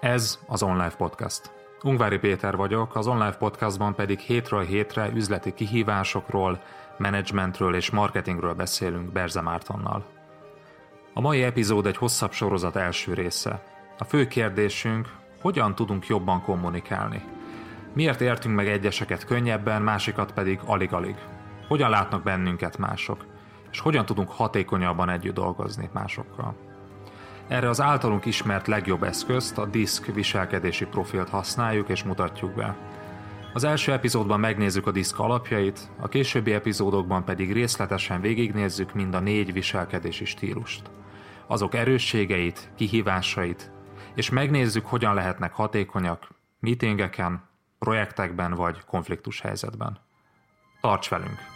Ez az Online Podcast. Ungvári Péter vagyok, az Online Podcastban pedig hétről hétre üzleti kihívásokról, menedzsmentről és marketingről beszélünk Berze Mártonnal. A mai epizód egy hosszabb sorozat első része. A fő kérdésünk, hogyan tudunk jobban kommunikálni? Miért értünk meg egyeseket könnyebben, másikat pedig alig-alig? Hogyan látnak bennünket mások? És hogyan tudunk hatékonyabban együtt dolgozni másokkal? Erre az általunk ismert legjobb eszközt, a diszk viselkedési profilt használjuk és mutatjuk be. Az első epizódban megnézzük a diszk alapjait, a későbbi epizódokban pedig részletesen végignézzük mind a négy viselkedési stílust. Azok erősségeit, kihívásait, és megnézzük, hogyan lehetnek hatékonyak meetingeken, projektekben vagy konfliktus helyzetben. Tarts velünk!